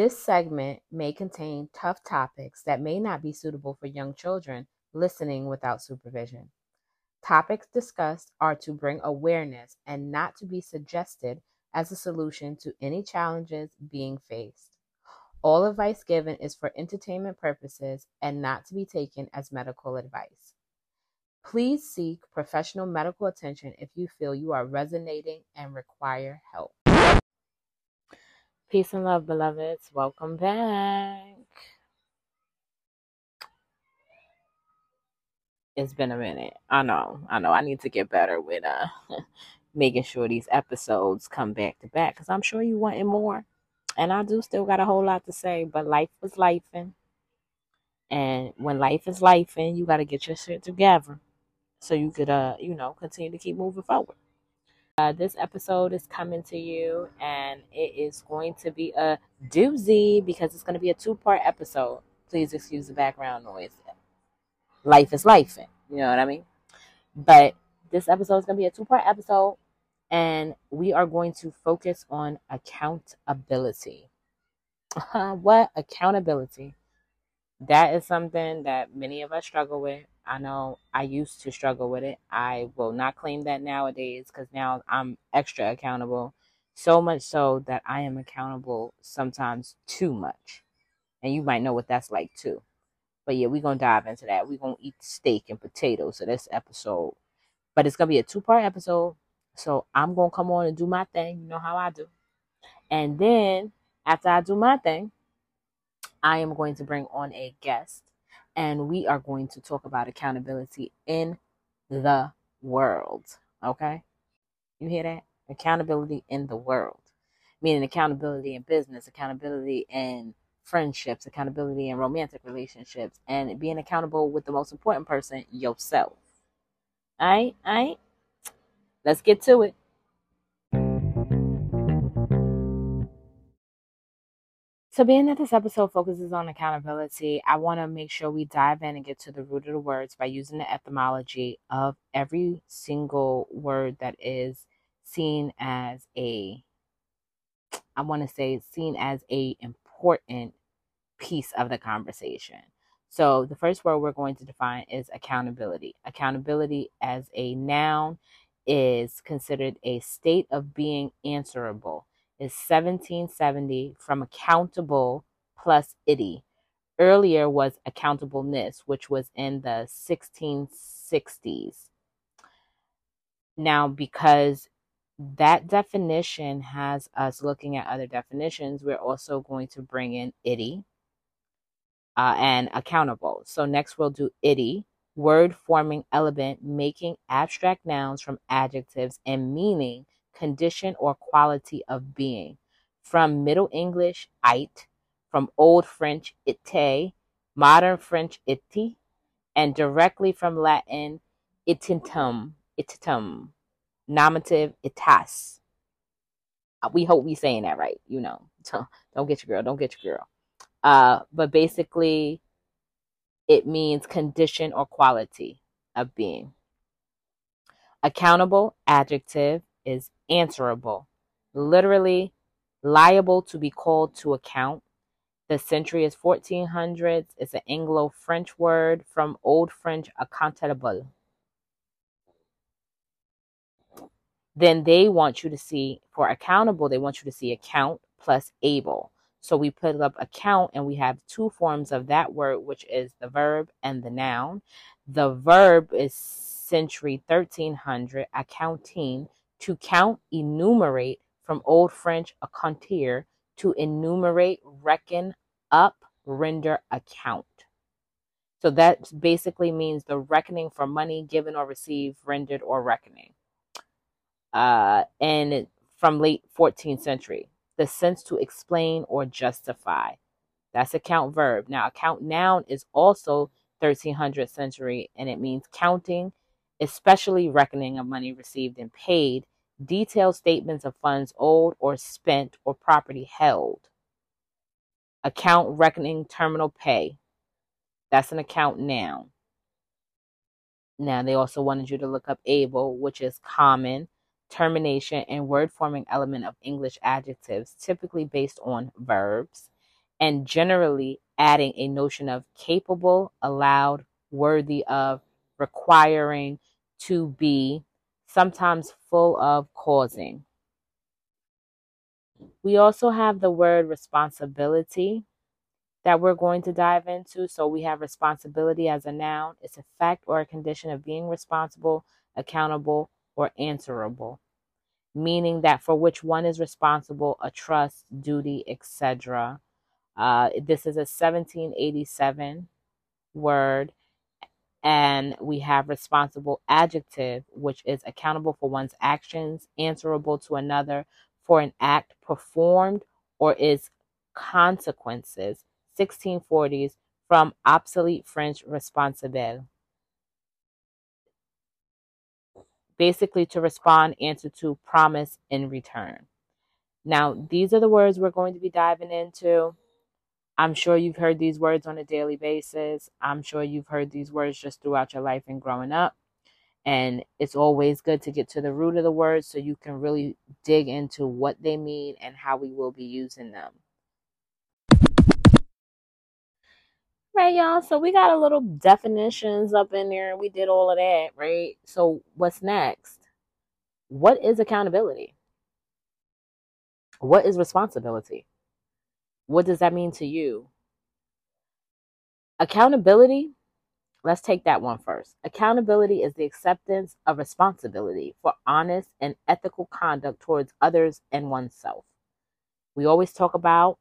This segment may contain tough topics that may not be suitable for young children listening without supervision. Topics discussed are to bring awareness and not to be suggested as a solution to any challenges being faced. All advice given is for entertainment purposes and not to be taken as medical advice. Please seek professional medical attention if you feel you are resonating and require help. Peace and love, beloveds. Welcome back. It's been a minute. I know. I know. I need to get better with uh making sure these episodes come back to back because I'm sure you wanting more. And I do still got a whole lot to say, but life was lifing. And when life is lifing, you got to get your shit together so you could, uh, you know, continue to keep moving forward. Uh, this episode is coming to you, and it is going to be a doozy because it's going to be a two part episode. Please excuse the background noise. Life is life, you know what I mean? But this episode is going to be a two part episode, and we are going to focus on accountability. what accountability? That is something that many of us struggle with. I know I used to struggle with it. I will not claim that nowadays because now I'm extra accountable. So much so that I am accountable sometimes too much. And you might know what that's like too. But yeah, we're going to dive into that. We're going to eat steak and potatoes for this episode. But it's going to be a two part episode. So I'm going to come on and do my thing. You know how I do. And then after I do my thing, I am going to bring on a guest and we are going to talk about accountability in the world. Okay? You hear that? Accountability in the world. Meaning accountability in business, accountability in friendships, accountability in romantic relationships, and being accountable with the most important person, yourself. Alright? Alright? Let's get to it. So, being that this episode focuses on accountability, I want to make sure we dive in and get to the root of the words by using the etymology of every single word that is seen as a, I want to say, seen as a important piece of the conversation. So, the first word we're going to define is accountability. Accountability as a noun is considered a state of being answerable is 1770 from accountable plus itty. Earlier was accountableness, which was in the 1660s. Now, because that definition has us looking at other definitions, we're also going to bring in itty uh, and accountable. So next we'll do itty, word forming element making abstract nouns from adjectives and meaning condition, or quality of being. From Middle English, it, from Old French, ite, modern French, iti, and directly from Latin, ititum, ititum, nominative, itas. Uh, we hope we're saying that right, you know. Don't get your girl, don't get your girl. Uh, but basically, it means condition or quality of being. Accountable, adjective, is answerable, literally liable to be called to account. The century is 1400s. It's an Anglo French word from Old French accountable. Then they want you to see, for accountable, they want you to see account plus able. So we put up account and we have two forms of that word, which is the verb and the noun. The verb is century 1300, accounting, to count, enumerate, from Old French accomptir, to enumerate, reckon, up, render account. So that basically means the reckoning for money given or received, rendered, or reckoning. Uh, and from late 14th century, the sense to explain or justify. That's account verb. Now, account noun is also 1300th century, and it means counting, especially reckoning of money received and paid, detailed statements of funds owed or spent or property held. Account reckoning terminal pay. That's an account noun. Now, they also wanted you to look up able, which is common, termination, and word forming element of English adjectives, typically based on verbs. and generally adding a notion of capable, allowed, worthy of, requiring, to be, sometimes full of causing. We also have the word responsibility that we're going to dive into. So we have responsibility as a noun, it's a fact or a condition of being responsible, accountable, or answerable, meaning that for which one is responsible, a trust, duty, etc. Uh, this is a 1787 word and we have responsible adjective, which is accountable for one's actions, answerable to another for an act performed or its consequences. 1640s from obsolete French responsable. Basically, to respond, answer to, promise in return. Now, these are the words we're going to be diving into. I'm sure you've heard these words on a daily basis. I'm sure you've heard these words just throughout your life and growing up. And it's always good to get to the root of the words so you can really dig into what they mean and how we will be using them. Right, y'all. So we got a little definitions up in there. We did all of that, right? So what's next? What is accountability? What is responsibility? What does that mean to you? Accountability, let's take that one first. Accountability is the acceptance of responsibility for honest and ethical conduct towards others and oneself. We always talk about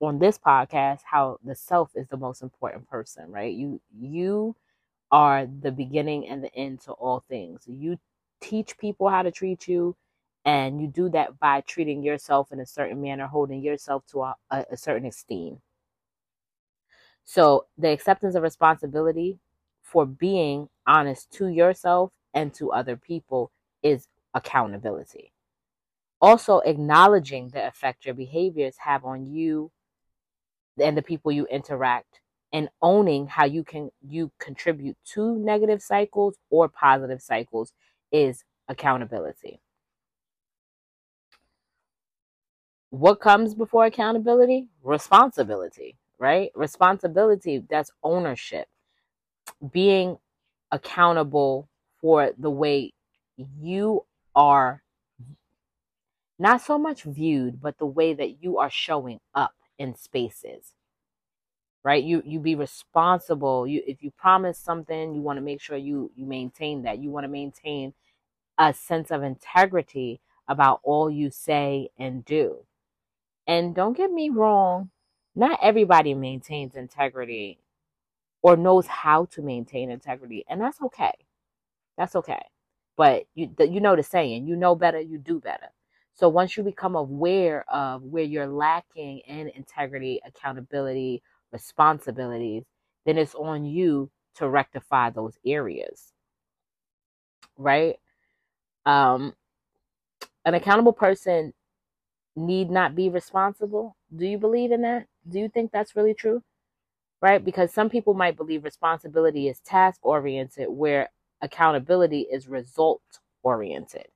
on this podcast how the self is the most important person, right? You you are the beginning and the end to all things. You teach people how to treat you and you do that by treating yourself in a certain manner, holding yourself to a, a, certain esteem. So, the acceptance of responsibility for being honest to yourself and to other people is accountability. Also, acknowledging the effect your behaviors have on you and the people you interact and owning how you can you contribute to negative cycles or positive cycles is accountability. What comes before accountability? Responsibility, right? Responsibility, that's ownership. Being accountable for the way you are not so much viewed, but the way that you are showing up in spaces. Right? You you be responsible. You if you promise something, you want to make sure you you maintain that. You want to maintain a sense of integrity about all you say and do and don't get me wrong, not everybody maintains integrity or knows how to maintain integrity, and that's okay. That's okay. But you you know the saying, you know better, you do better. So once you become aware of where you're lacking in integrity, accountability, responsibilities, then it's on you to rectify those areas. Right? Um an accountable person need not be responsible. Do you believe in that? Do you think that's really true? Right? Because some people might believe responsibility is task oriented, where accountability is result oriented.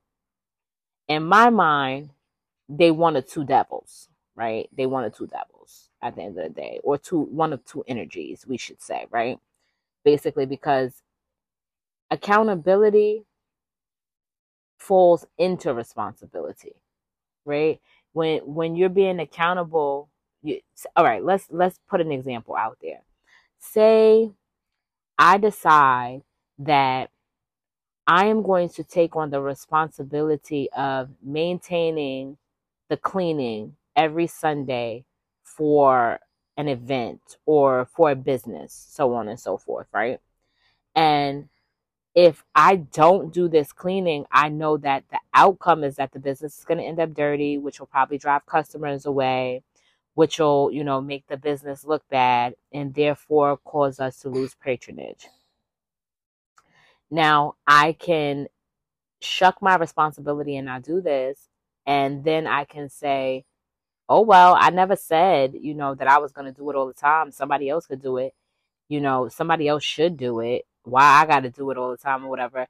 In my mind, they wanted two devils, right? They wanted two devils at the end of the day, or two one of two energies, we should say, right? Basically, because accountability falls into responsibility, right? When when you're being accountable you, all right let's let's put an example out there. Say i decide that i am going to take on the responsibility of maintaining the cleaning every sunday for an event or for a business so on and so forth right? And if I don't do this cleaning, I know that the outcome is that the business is going to end up dirty, which will probably drive customers away, which will, you know, make the business look bad and therefore cause us to lose patronage. Now, I can shuck my responsibility and not do this, and then I can say, oh, well, I never said, you know, that I was going to do it all the time. Somebody else could do it. You know, somebody else should do it why I got to do it all the time or whatever.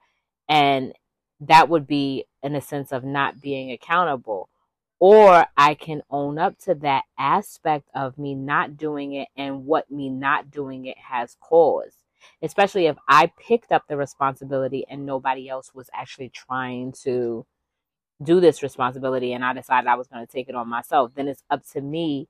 And that would be in a sense of not being accountable. or I can own up to that aspect of me not doing it and what me not doing it has caused. Especially if I picked up the responsibility and nobody else was actually trying to do this responsibility and I decided I was going to take it on myself, then it's up to me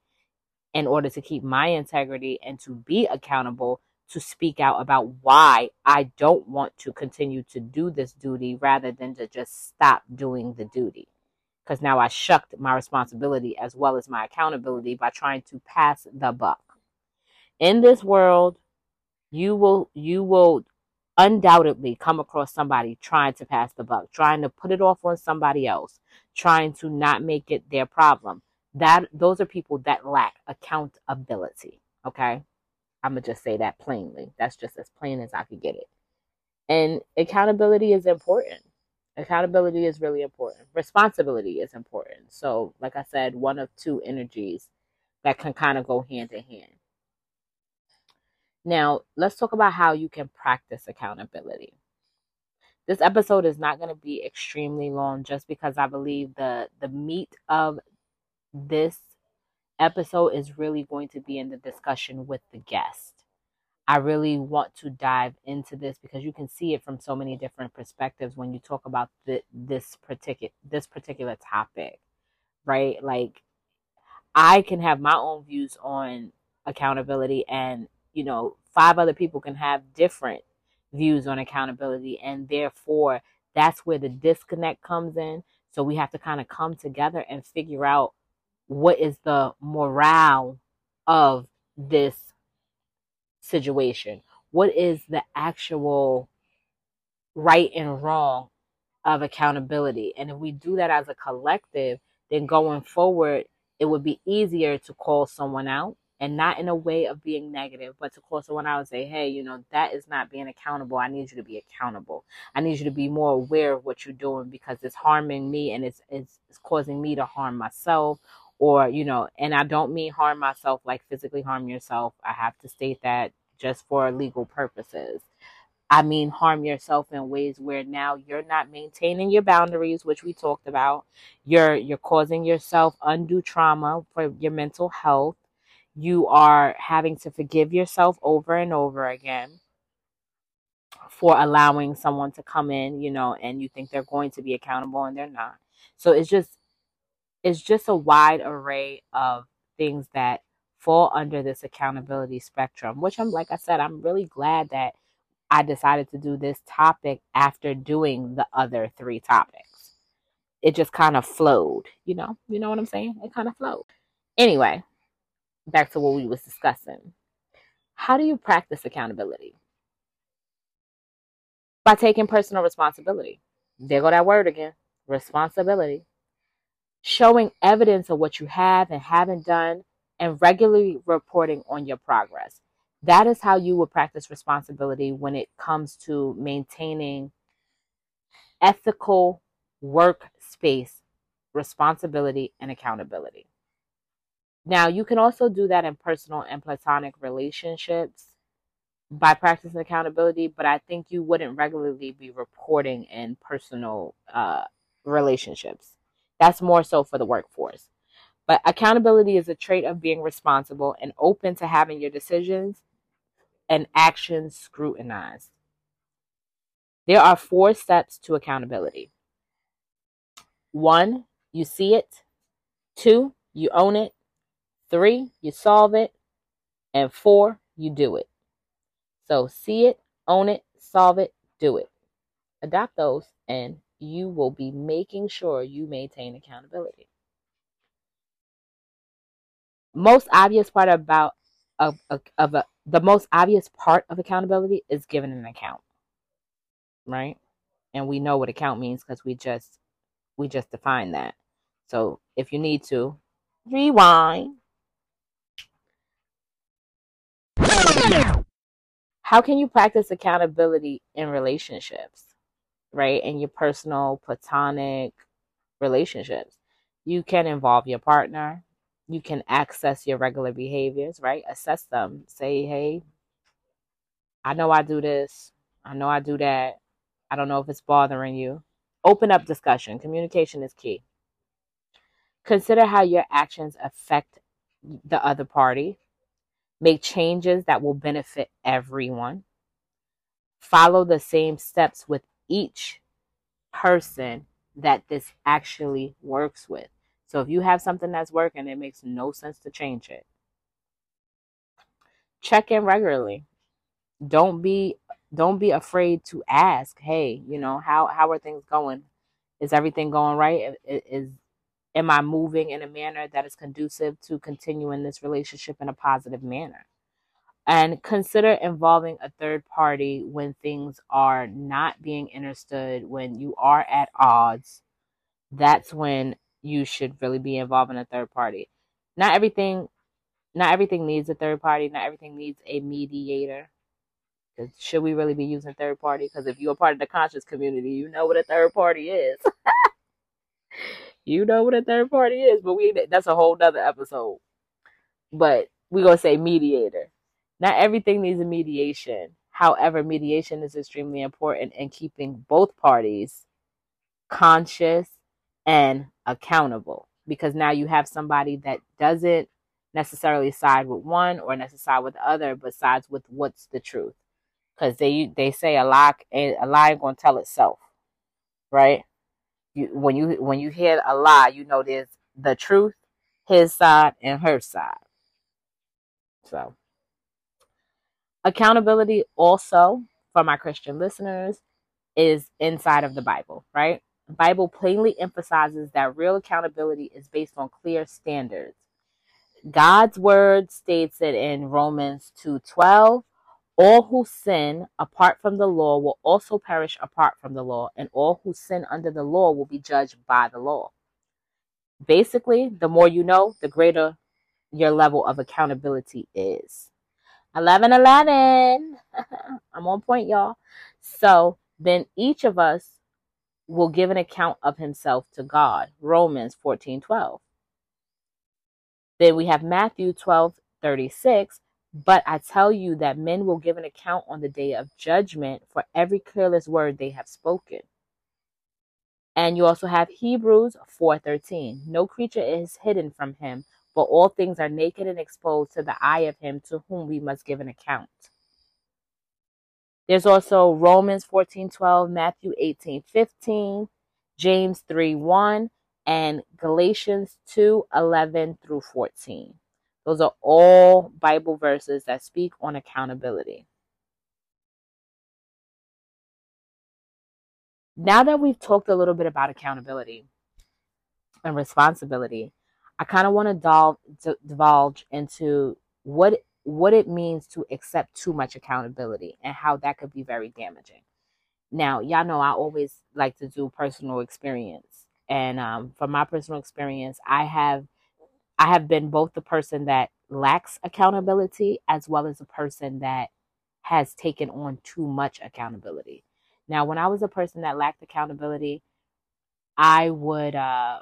in order to keep my integrity and to be accountable to speak out about why I don't want to continue to do this duty rather than to just stop doing the duty. Because now I shucked my responsibility as well as my accountability by trying to pass the buck. In this world, you will you will undoubtedly come across somebody trying to pass the buck, trying to put it off on somebody else, trying to not make it their problem. That those are people that lack accountability. Okay. I'm gonna just say that plainly. That's just as plain as I could get it. And accountability is important. Accountability is really important. Responsibility is important. So, like I said, one of two energies that can kind of go hand in hand. Now, let's talk about how you can practice accountability. This episode is not going to be extremely long just because I believe the the meat of this episode is really going to be in the discussion with the guest. I really want to dive into this because you can see it from so many different perspectives when you talk about the, this particular this particular topic, right? Like I can have my own views on accountability and, you know, five other people can have different views on accountability and therefore that's where the disconnect comes in. So we have to kind of come together and figure out what is the morale of this situation? What is the actual right and wrong of accountability? And if we do that as a collective, then going forward, it would be easier to call someone out and not in a way of being negative, but to call someone out and say, hey, you know, that is not being accountable. I need you to be accountable. I need you to be more aware of what you're doing because it's harming me and it's, it's, it's causing me to harm myself or you know and i don't mean harm myself like physically harm yourself. I have to state that just for legal purposes. I mean harm yourself in ways where now you're not maintaining your boundaries which we talked about. You're you're causing yourself undue trauma for your mental health. You are having to forgive yourself over and over again for allowing someone to come in you know and you think they're going to be accountable and they're not. So it's just it's just a wide array of things that fall under this accountability spectrum, which I'm, like I said, I'm really glad that I decided to do this topic after doing the other three topics. It just kind of flowed, you know, you know what I'm saying? It kind of flowed. Anyway, back to what we was discussing. How do you practice accountability? By taking personal responsibility. There go that word again. Responsibility showing evidence of what you have and haven't done, and regularly reporting on your progress. That is how you will practice responsibility when it comes to maintaining ethical workspace responsibility and accountability. Now, you can also do that in personal and platonic relationships by practicing accountability, but I think you wouldn't regularly be reporting in personal uh, relationships. That's more so for the workforce. But accountability is a trait of being responsible and open to having your decisions and actions scrutinized. There are four steps to accountability. One, you see it. Two, you own it. Three, you solve it. And four, you do it. So see it, own it, solve it, do it. Adopt those and you will be making sure you maintain accountability. Most obvious part about of, of, of a, the most obvious part of accountability is giving an account, right? And we know what account means because we just we just defined that. So if you need to rewind. How can you practice accountability in relationships? Right? In your personal, platonic relationships. You can involve your partner. You can access your regular behaviors, right? Assess them. Say, hey, I know I do this. I know I do that. I don't know if it's bothering you. Open up discussion. Communication is key. Consider how your actions affect the other party. Make changes that will benefit everyone. Follow the same steps with each person that this actually works with. So if you have something that's working, it makes no sense to change it. Check in regularly. Don't be don't be afraid to ask, "Hey, you know, how how are things going? Is everything going right? Is am I moving in a manner that is conducive to continuing this relationship in a positive manner?" And consider involving a third party when things are not being understood, when you are at odds. That's when you should really be involving a third party. Not everything not everything needs a third party, not everything needs a mediator. Should we really be using third party? Because if you're a part of the conscious community, you know what a third party is. you know what a third party is, but we that's a whole nother episode. But we gonna say mediator. Not everything needs a mediation. However, mediation is extremely important in keeping both parties conscious and accountable because now you have somebody that doesn't necessarily side with one or necessarily with the other, but sides with what's the truth. Because they they say a lie a lie ain't gonna tell itself, right? You when you when you hear a lie, you know there's the truth, his side and her side. So accountability also for my Christian listeners is inside of the Bible, right? The Bible plainly emphasizes that real accountability is based on clear standards. God's word states it in Romans 2:12, all who sin apart from the law will also perish apart from the law, and all who sin under the law will be judged by the law. Basically, the more you know, the greater your level of accountability is. 11 11. I'm on point, y'all. So then each of us will give an account of himself to God. Romans 14 12. Then we have Matthew 12 36. But I tell you that men will give an account on the day of judgment for every careless word they have spoken. And you also have Hebrews 4:13. No creature is hidden from him, but all things are naked and exposed to the eye of him to whom we must give an account. There's also Romans 14:12, Matthew 18:15, James 3 1, and Galatians 2:11 through 14. Those are all Bible verses that speak on accountability. Now that we've talked a little bit about accountability and responsibility, I kind of want to divulge into what what it means to accept too much accountability and how that could be very damaging. Now, y'all know I always like to do personal experience, and um, from my personal experience, I have I have been both the person that lacks accountability as well as a person that has taken on too much accountability. Now, when I was a person that lacked accountability, I would uh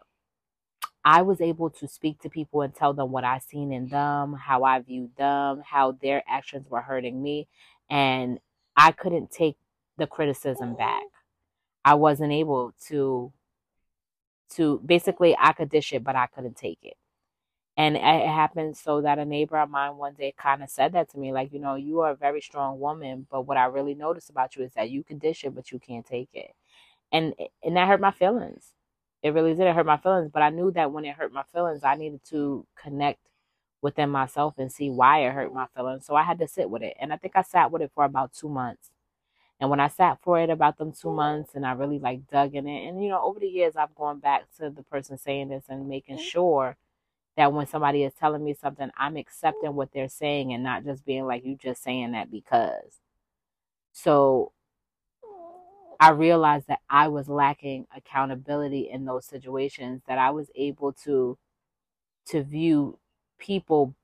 I was able to speak to people and tell them what I seen in them, how I viewed them, how their actions were hurting me, and I couldn't take the criticism back. I wasn't able to to basically I could dish it, but I couldn't take it. And it happened so that a neighbor of mine one day kind of said that to me, like, you know, you are a very strong woman, but what I really noticed about you is that you can dish it, but you can't take it. And and that hurt my feelings. It really didn't hurt my feelings, but I knew that when it hurt my feelings, I needed to connect within myself and see why it hurt my feelings. So I had to sit with it. And I think I sat with it for about two months. And when I sat for it about them two months and I really like dug in it, and you know, over the years I've gone back to the person saying this and making mm-hmm. sure that when somebody is telling me something, I'm accepting what they're saying and not just being like, you just saying that because. So I realized that I was lacking accountability in those situations, that I was able to to view people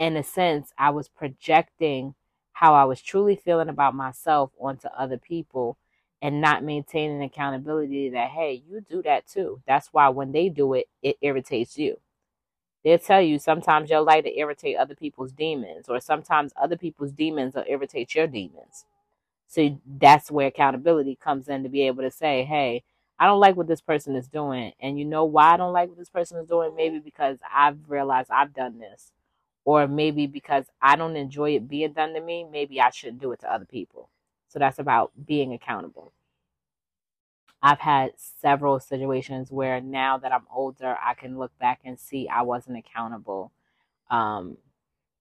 in a sense, I was projecting how I was truly feeling about myself onto other people and not maintaining accountability that, hey, you do that too. That's why when they do it, it irritates you. They'll tell you sometimes your like to irritate other people's demons, or sometimes other people's demons will irritate your demons. So that's where accountability comes in to be able to say, hey, I don't like what this person is doing. And you know why I don't like what this person is doing? Maybe because I've realized I've done this. Or maybe because I don't enjoy it being done to me. Maybe I shouldn't do it to other people. So that's about being accountable. I've had several situations where now that I'm older, I can look back and see I wasn't accountable. Um,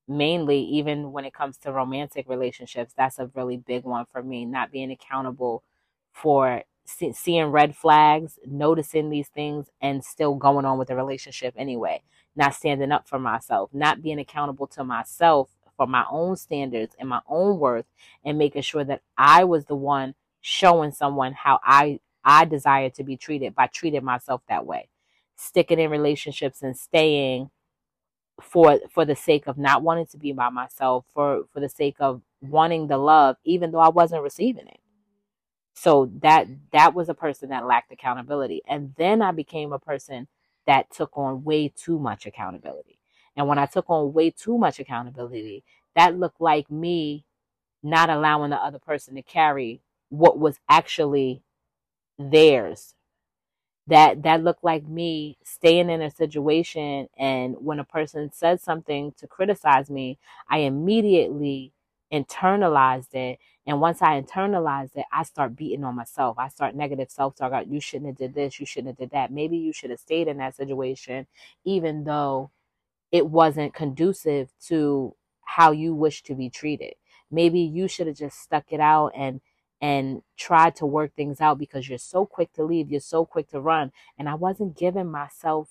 mainly, even when it comes to romantic relationships, that's a really big one for me. Not being accountable for see, seeing red flags, noticing these things, and still going on with the relationship anyway. Not standing up for myself, not being accountable to myself for my own standards and my own worth, and making sure that I was the one showing someone how I I desire to be treated by treating myself that way. Sticking in relationships and staying for for the sake of not wanting to be by myself, for for the sake of wanting the love, even though I wasn't receiving it. So that that was a person that lacked accountability. And then I became a person that took on way too much accountability. And when I took on way too much accountability, that looked like me not allowing the other person to carry what was actually theirs that that looked like me staying in a situation and when a person said something to criticize me i immediately internalized it and once i internalized it i start beating on myself. I start negative self-talk you shouldn't have did this you shouldn't have did that. Maybe you should have stayed in that situation even though it wasn't conducive to how you wish to be treated. Maybe you should have just stuck it out and and tried to work things out because you're so quick to leave, you're so quick to run. And I wasn't giving myself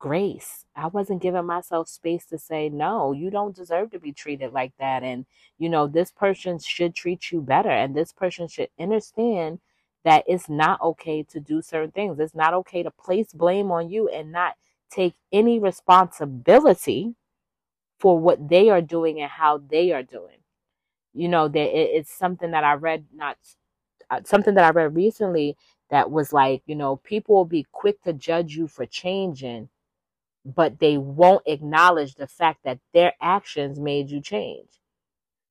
grace. I wasn't giving myself space to say, no, you don't deserve to be treated like that. And, you know, this person should treat you better. And this person should understand that it's not okay to do certain things. It's not okay to place blame on you and not take any responsibility for what they are doing and how they are doing you know that it, it's something that i read not uh, something that i read recently that was like you know people will be quick to judge you for changing but they won't acknowledge the fact that their actions made you change.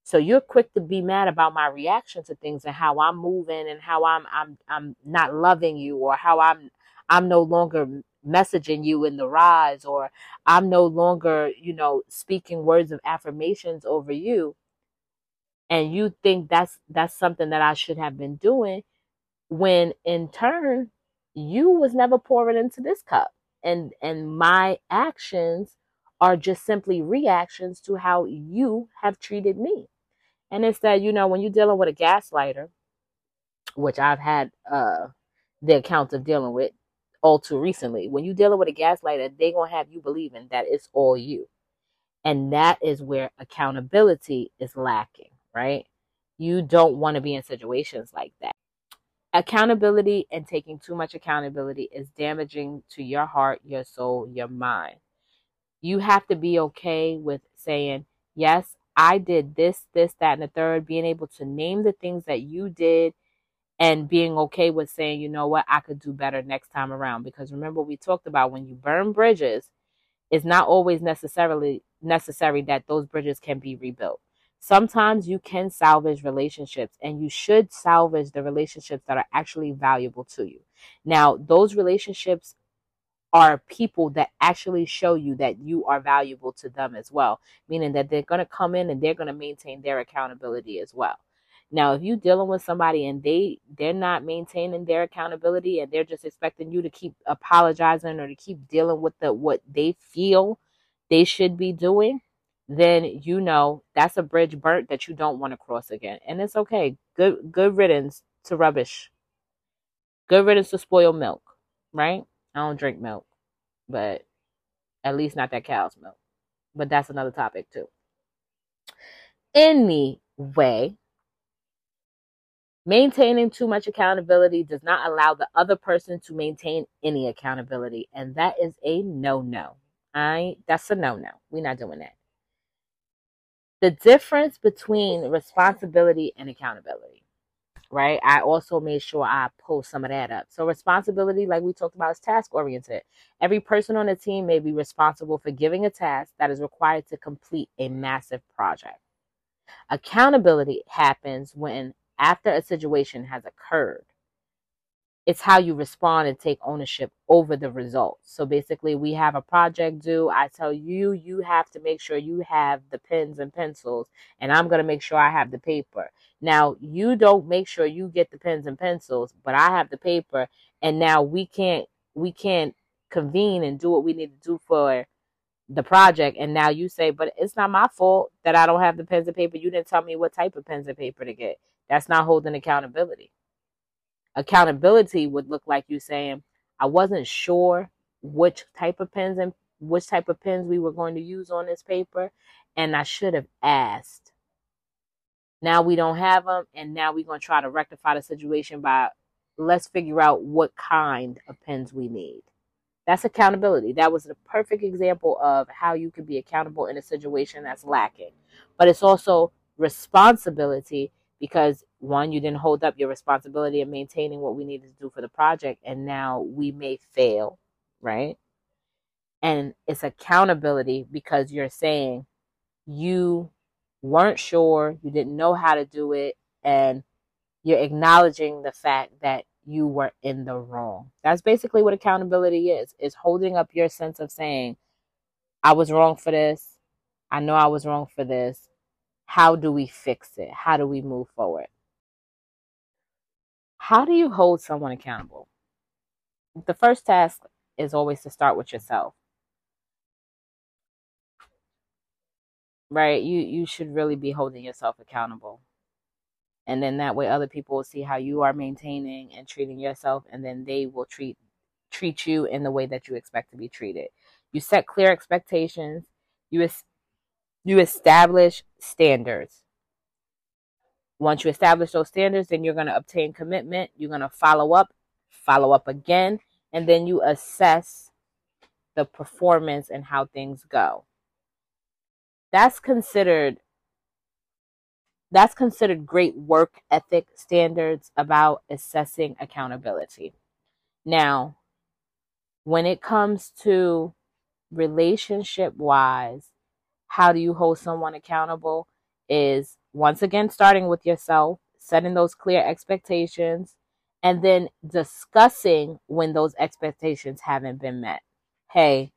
So you're quick to be mad about my reaction to things and how i'm moving and how i'm i'm i'm not loving you or how i'm i'm no longer messaging you in the rise or i'm no longer you know speaking words of affirmations over you and you think that's that's something that I should have been doing when in turn you was never pouring into this cup. And and my actions are just simply reactions to how you have treated me. And it's that you know when you're dealing with a gaslighter which I've had uh the account of dealing with all too recently when you're dealing with a gaslighter they gonna have you believing that it's all you. And that is where accountability is lacking right? You don't want to be in situations like that. Accountability and taking too much accountability is damaging to your heart, your soul, your mind. You have to be okay with saying, Yes, I did this, this, that, and the third, being able to name the things that you did and being okay with saying, you know what, I could do better next time around. Because remember, we talked about when you burn bridges, it's not always necessarily necessary that those bridges can be rebuilt sometimes you can salvage relationships and you should salvage the relationships that are actually valuable to you. Now, those relationships are people that actually show you that you are valuable to them as well, meaning that they're going to come in and they're going to maintain their accountability as well. Now, if you're dealing with somebody and they they're not maintaining their accountability and they're just expecting you to keep apologizing or to keep dealing with the what they feel they should be doing, then you know that's a bridge burnt that you don't want to cross again. And it's okay. Good good riddance to rubbish. Good riddance to spoiled milk, right? I don't drink milk, but at least not that cow's milk. But that's another topic too. Anyway, maintaining too much accountability does not allow the other person to maintain any accountability, and that is a no-no. I that's a no-no. We're not doing that the difference between responsibility and accountability right? I also made sure i pull some of that up. So responsibility like we talked about is task oriented. Every person on the team may be responsible for giving a task that is required to complete a massive project. Accountability happens when after a situation has occurred it's how you respond and take ownership over the results. So basically, we have a project due. I tell you, you have to make sure you have the pens and pencils, and I'm going to make sure I have the paper. Now, you don't make sure you get the pens and pencils, but I have the paper, and now we can't we can't convene and do what we need to do for the project. And now you say, but it's not my fault that I don't have the pens and paper. You didn't tell me what type of pens and paper to get. That's not holding accountability accountability would look like you saying, I wasn't sure which type of pens and which type of pens we were going to use on this paper, and I should have asked. Now we don't have them, and now we're going to try to rectify the situation by let's figure out what kind of pens we need. That's accountability. That was the perfect example of how you can be accountable in a situation that's lacking. But it's also responsibility because one, you didn't hold up your responsibility of maintaining what we needed to do for the project, and now we may fail, right? And it's accountability because you're saying you weren't sure, you didn't know how to do it, and you're acknowledging the fact that you were in the wrong. That's basically what accountability is. Is holding up your sense of saying, I was wrong for this. I know I was wrong for this how do we fix it? How do we move forward? How do you hold someone accountable? The first task is always to start with yourself. Right? You you should really be holding yourself accountable. And then that way other people will see how you are maintaining and treating yourself and then they will treat treat you in the way that you expect to be treated. You set clear expectations. You you establish standards. Once you establish those standards, then you're going to obtain commitment. You're going to follow up, follow up again, and then you assess the performance and how things go. That's considered that's considered great work ethic standards about assessing accountability. Now, when it comes to relationship wise, how do you hold someone accountable is once again starting with yourself, setting those clear expectations, and then discussing when those expectations haven't been met. Hey,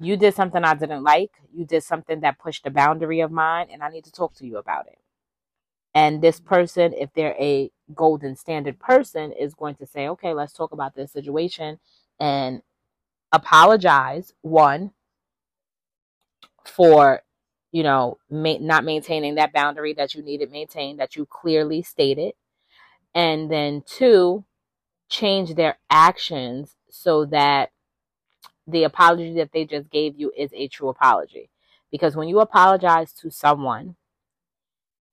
you did something I didn't like. You did something that pushed a boundary of mine, and I need to talk to you about it. And this person, if they're a golden standard person, is going to say, okay, let's talk about this situation and apologize, one, for you know ma- not maintaining that boundary that you needed maintained that you clearly stated. And then two change their actions so that the apology that they just gave you is a true apology. Because when you apologize to someone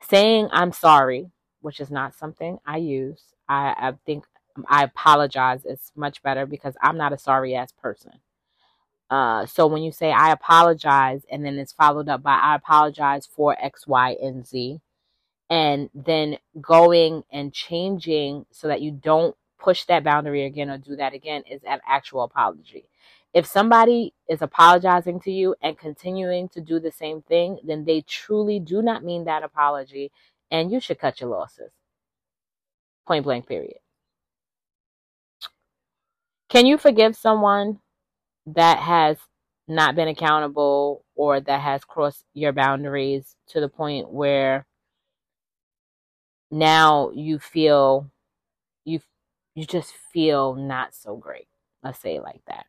saying i'm sorry which is not something i use i, I think i apologize is much better because i'm not a sorry ass person uh, so when you say I apologize and then it's followed up by I apologize for X, Y, and Z, and then going and changing so that you don't push that boundary again or do that again is an actual apology. If somebody is apologizing to you and continuing to do the same thing, then they truly do not mean that apology and you should cut your losses. Point blank, period. Can you forgive someone that has not been accountable or that has crossed your boundaries to the point where now you feel you you just feel not so great. Let's say like that.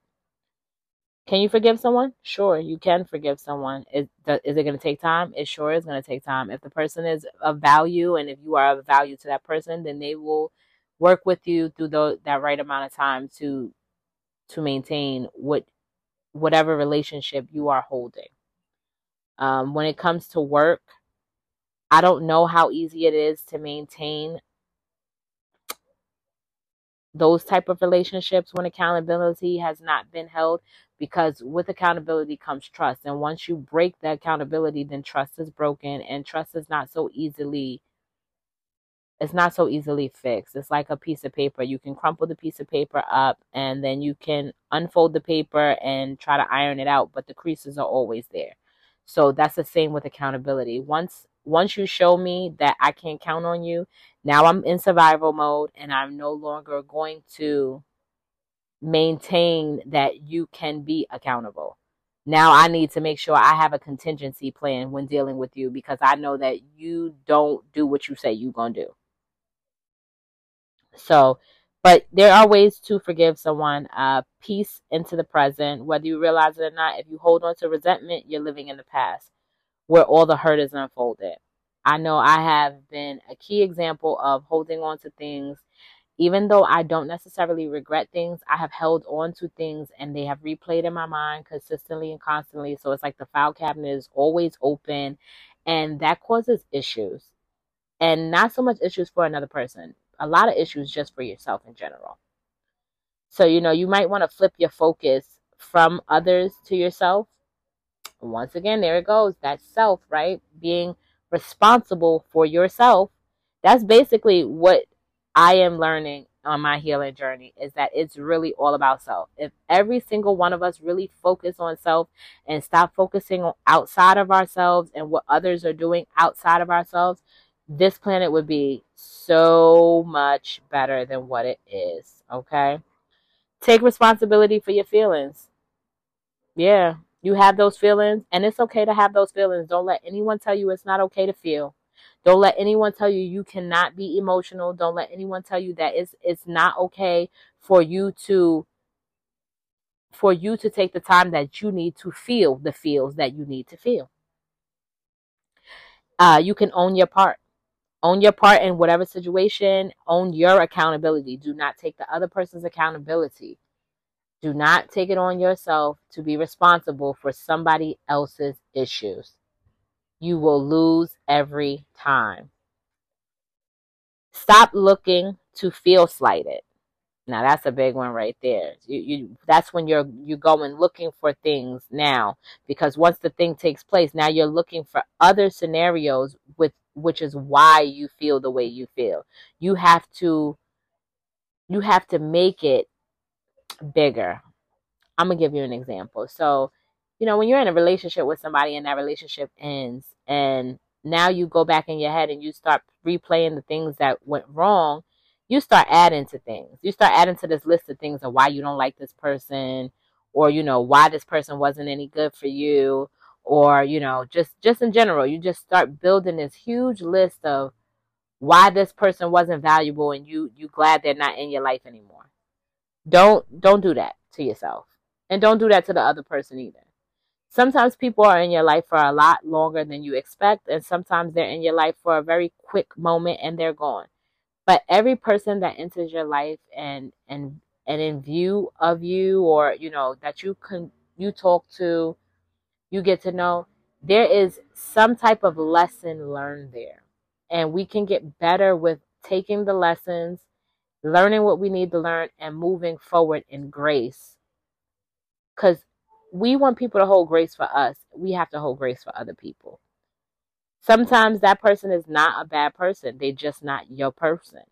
Can you forgive someone? Sure you can forgive someone. Is, is it going to take time? It sure is going to take time. If the person is of value and if you are of value to that person then they will work with you through the, that right amount of time to to maintain what whatever relationship you are holding. Um, when it comes to work, I don't know how easy it is to maintain those type of relationships when accountability has not been held because with accountability comes trust and once you break the accountability then trust is broken and trust is not so easily it's not so easily fixed. It's like a piece of paper. You can crumple the piece of paper up and then you can unfold the paper and try to iron it out, but the creases are always there. So that's the same with accountability. Once once you show me that I can't count on you, now I'm in survival mode and I'm no longer going to maintain that you can be accountable. Now I need to make sure I have a contingency plan when dealing with you because I know that you don't do what you say you're going to do. So, but there are ways to forgive someone. Uh, peace into the present, whether you realize it or not. If you hold on to resentment, you're living in the past where all the hurt is unfolded. I know I have been a key example of holding on to things even though I don't necessarily regret things, I have held on to things and they have replayed in my mind consistently and constantly. So it's like the file cabinet is always open and that causes issues. And not so much issues for another person, a lot of issues just for yourself in general. So, you know, you might want to flip your focus from others to yourself. Once again, there it goes. That self, right? Being responsible for yourself. That's basically what I am learning on my healing journey is that it's really all about self. If every single one of us really focus on self and stop focusing on outside of ourselves and what others are doing outside of ourselves, this planet would be so much better than what it is. Okay? Take responsibility for your feelings. Yeah, you have those feelings, and it's okay to have those feelings. Don't let anyone tell you it's not okay to feel. Don't let anyone tell you you cannot be emotional. Don't let anyone tell you that it's it's not okay for you to for you to take the time that you need to feel the feels that you need to feel. Uh, you can own your part. Own your part in whatever situation. Own your accountability. Do not take the other person's accountability. Do not take it on yourself to be responsible for somebody else's issues you will lose every time. Stop looking to feel slighted. Now that's a big one right there. You, you that's when you're you going looking for things now because once the thing takes place, now you're looking for other scenarios with which is why you feel the way you feel. You have to you have to make it bigger. I'm gonna give you an example. So you know, when you're in a relationship with somebody and that relationship ends, and now you go back in your head and you start replaying the things that went wrong, you start adding to things. You start adding to this list of things of why you don't like this person, or you know why this person wasn't any good for you, or you know just just in general, you just start building this huge list of why this person wasn't valuable and you you glad they're not in your life anymore. Don't don't do that to yourself. And don't do that to the other person either sometimes people are in your life for a lot longer than you expect and sometimes they're in your life for a very quick moment and they're gone but every person that enters your life and and and in view of you or you know that you can you talk to you get to know there is some type of lesson learned there and we can get better with taking the lessons learning what we need to learn and moving forward in grace because we want people to hold grace for us. We have to hold grace for other people. Sometimes that person is not a bad person. They're just not your person.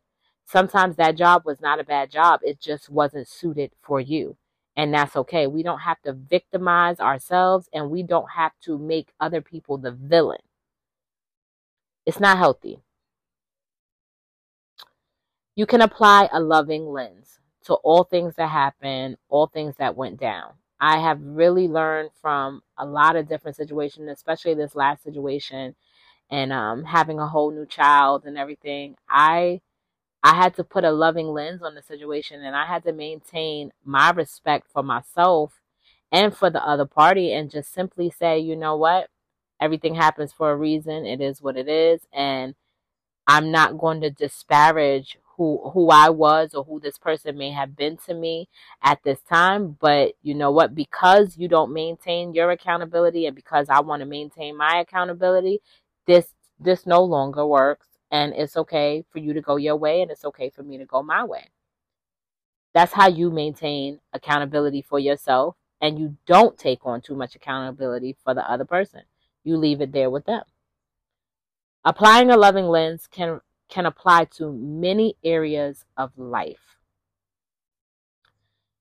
Sometimes that job was not a bad job. It just wasn't suited for you. And that's okay. We don't have to victimize ourselves and we don't have to make other people the villain. It's not healthy. You can apply a loving lens to all things that happen, all things that went down. I have really learned from a lot of different situations, especially this last situation and um, having a whole new child and everything. I I had to put a loving lens on the situation and I had to maintain my respect for myself and for the other party and just simply say, you know what? Everything happens for a reason. It is what it is. And I'm not going to disparage who who I was or who this person may have been to me at this time. But you know what? Because you don't maintain your accountability and because I want to maintain my accountability, this this no longer works. And it's okay for you to go your way and it's okay for me to go my way. That's how you maintain accountability for yourself and you don't take on too much accountability for the other person. You leave it there with them. Applying a loving lens can can apply to many areas of life.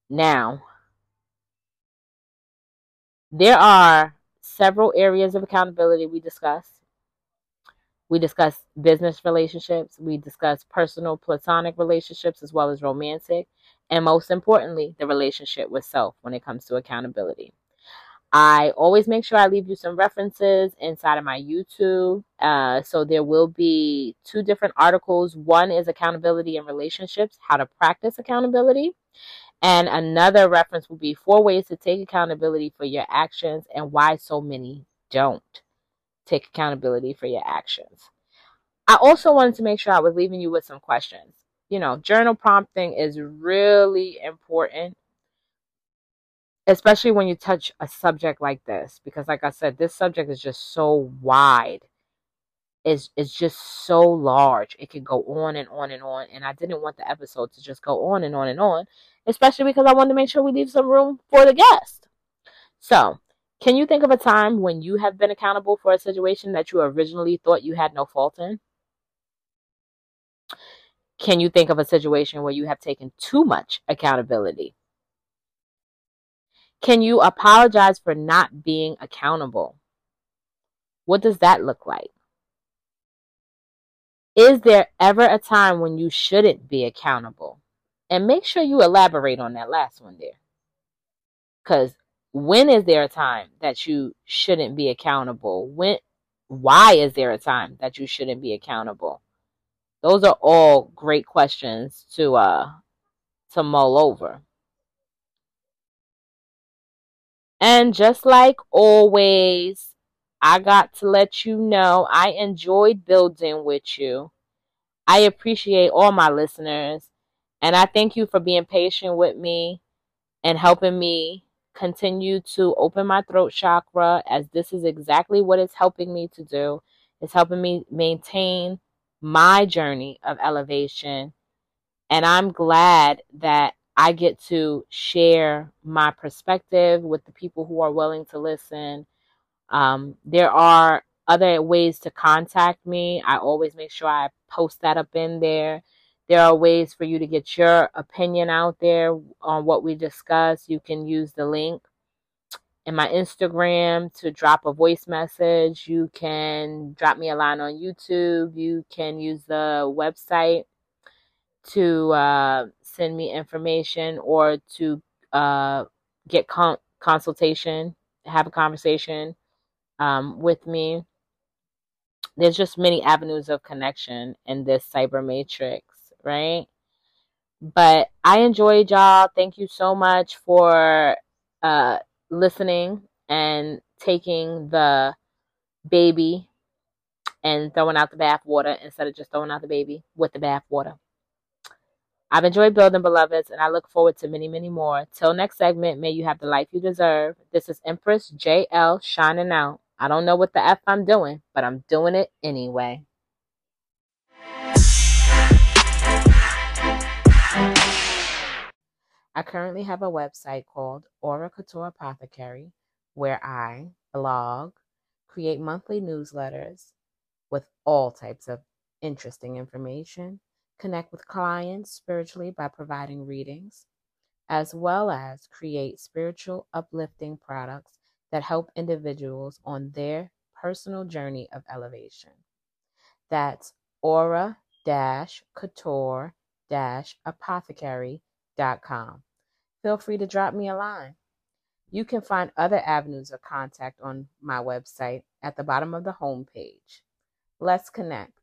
Now, there are several areas of accountability we discussed. We discuss business relationships, we discuss personal platonic relationships as well as romantic, and most importantly, the relationship with self when it comes to accountability. I always make sure I leave you some references inside of my YouTube. Uh, so there will be two different articles. One is accountability in relationships, how to practice accountability. And another reference will be four ways to take accountability for your actions and why so many don't take accountability for your actions. I also wanted to make sure I was leaving you with some questions. You know, journal prompting is really important especially when you touch a subject like this because like i said this subject is just so wide it's, it's just so large it can go on and on and on and i didn't want the episode to just go on and on and on especially because i wanted to make sure we leave some room for the guest so can you think of a time when you have been accountable for a situation that you originally thought you had no fault in can you think of a situation where you have taken too much accountability can you apologize for not being accountable? What does that look like? Is there ever a time when you shouldn't be accountable? And make sure you elaborate on that last one there. Because when is there a time that you shouldn't be accountable? When why is there a time that you shouldn't be accountable? Those are all great questions to uh to mull over. And just like always, I got to let you know I enjoyed building with you. I appreciate all my listeners. And I thank you for being patient with me and helping me continue to open my throat chakra, as this is exactly what it's helping me to do. It's helping me maintain my journey of elevation. And I'm glad that I get to share my perspective with the people who are willing to listen. Um, there are other ways to contact me. I always make sure I post that up in there. There are ways for you to get your opinion out there on what we discuss. You can use the link in my Instagram to drop a voice message. You can drop me a line on YouTube. You can use the website to uh, send me information or to uh, get con- consultation, have a conversation um, with me. There's just many avenues of connection in this cyber matrix, right? But I enjoyed y'all. Thank you so much for uh, listening and taking the baby and throwing out the bath water instead of just throwing out the baby with the bath water. I've enjoyed building, beloveds, and I look forward to many, many more. Till next segment, may you have the life you deserve. This is Empress JL shining out. I don't know what the F I'm doing, but I'm doing it anyway. I currently have a website called Aura Couture Apothecary where I blog, create monthly newsletters with all types of interesting information connect with clients spiritually by providing readings, as well as create spiritual uplifting products that help individuals on their personal journey of elevation. That's aura couture apothecary.com. Feel free to drop me a line. You can find other avenues of contact on my website at the bottom of the homepage. Let's connect.